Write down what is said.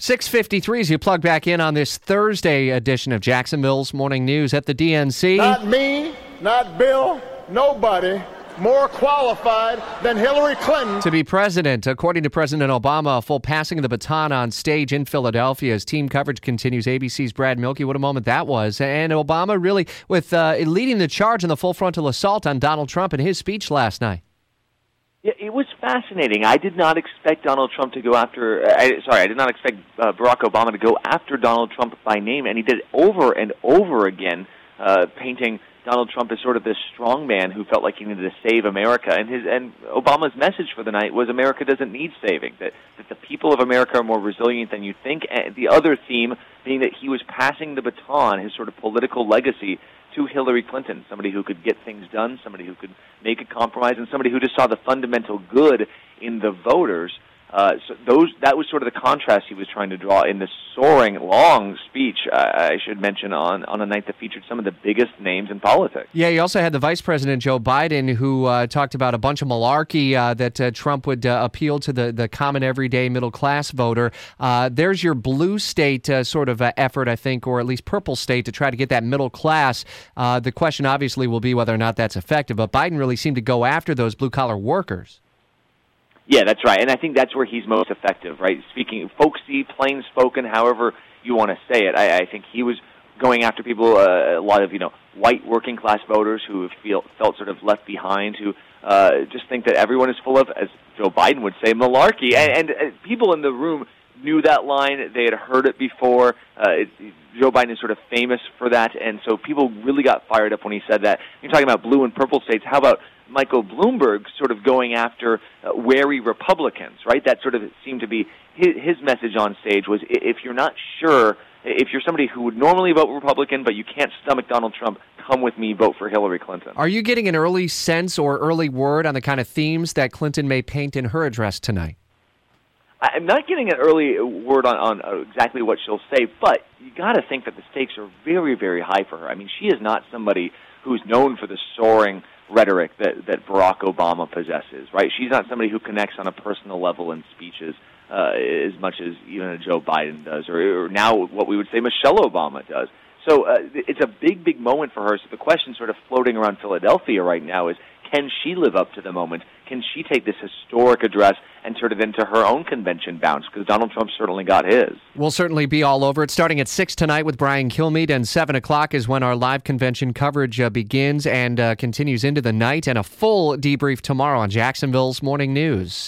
653 as you plug back in on this Thursday edition of Jacksonville's Morning News at the DNC. Not me, not Bill, nobody more qualified than Hillary Clinton to be president. According to President Obama, a full passing of the baton on stage in Philadelphia as team coverage continues. ABC's Brad Mielke, what a moment that was. And Obama really with uh, leading the charge in the full frontal assault on Donald Trump in his speech last night. Yeah, it was fascinating. I did not expect Donald Trump to go after. I, sorry, I did not expect uh, Barack Obama to go after Donald Trump by name, and he did it over and over again, uh, painting Donald Trump as sort of this strong man who felt like he needed to save America. And his and Obama's message for the night was America doesn't need saving. That that the people of America are more resilient than you think. And the other theme being that he was passing the baton, his sort of political legacy, to Hillary Clinton, somebody who could get things done, somebody who could make a compromise, and somebody who just saw the fundamental good in the voters uh, so those that was sort of the contrast he was trying to draw in this soaring, long speech. Uh, I should mention on on a night that featured some of the biggest names in politics. Yeah, you also had the Vice President Joe Biden who uh, talked about a bunch of malarkey uh, that uh, Trump would uh, appeal to the the common everyday middle class voter. there's your blue state sort of effort, I think, or at least purple state to try to get that middle class. the question obviously will be whether or not that's effective. But Biden really seemed to go after those blue collar workers. Yeah, that's right, and I think that's where he's most effective, right? Speaking folksy, plain spoken, however you want to say it. I, I think he was going after people, uh, a lot of you know white working class voters who feel felt sort of left behind, who uh, just think that everyone is full of, as Joe Biden would say, malarkey, and, and, and people in the room knew that line. They had heard it before. Uh, it, Joe Biden is sort of famous for that, and so people really got fired up when he said that. You're talking about blue and purple states. How about Michael Bloomberg sort of going after uh, wary Republicans, right? That sort of seemed to be his, his message on stage was if you're not sure, if you're somebody who would normally vote Republican but you can't stomach Donald Trump, come with me, vote for Hillary Clinton. Are you getting an early sense or early word on the kind of themes that Clinton may paint in her address tonight? I'm not getting an early word on, on uh, exactly what she'll say, but you got to think that the stakes are very, very high for her. I mean, she is not somebody who's known for the soaring rhetoric that, that Barack Obama possesses, right? She's not somebody who connects on a personal level in speeches uh, as much as even a Joe Biden does, or, or now what we would say Michelle Obama does. So uh, it's a big, big moment for her. So the question sort of floating around Philadelphia right now is can she live up to the moment? Can she take this historic address and turn it into her own convention bounce? Because Donald Trump certainly got his. We'll certainly be all over it. Starting at 6 tonight with Brian Kilmeade, and 7 o'clock is when our live convention coverage uh, begins and uh, continues into the night, and a full debrief tomorrow on Jacksonville's Morning News.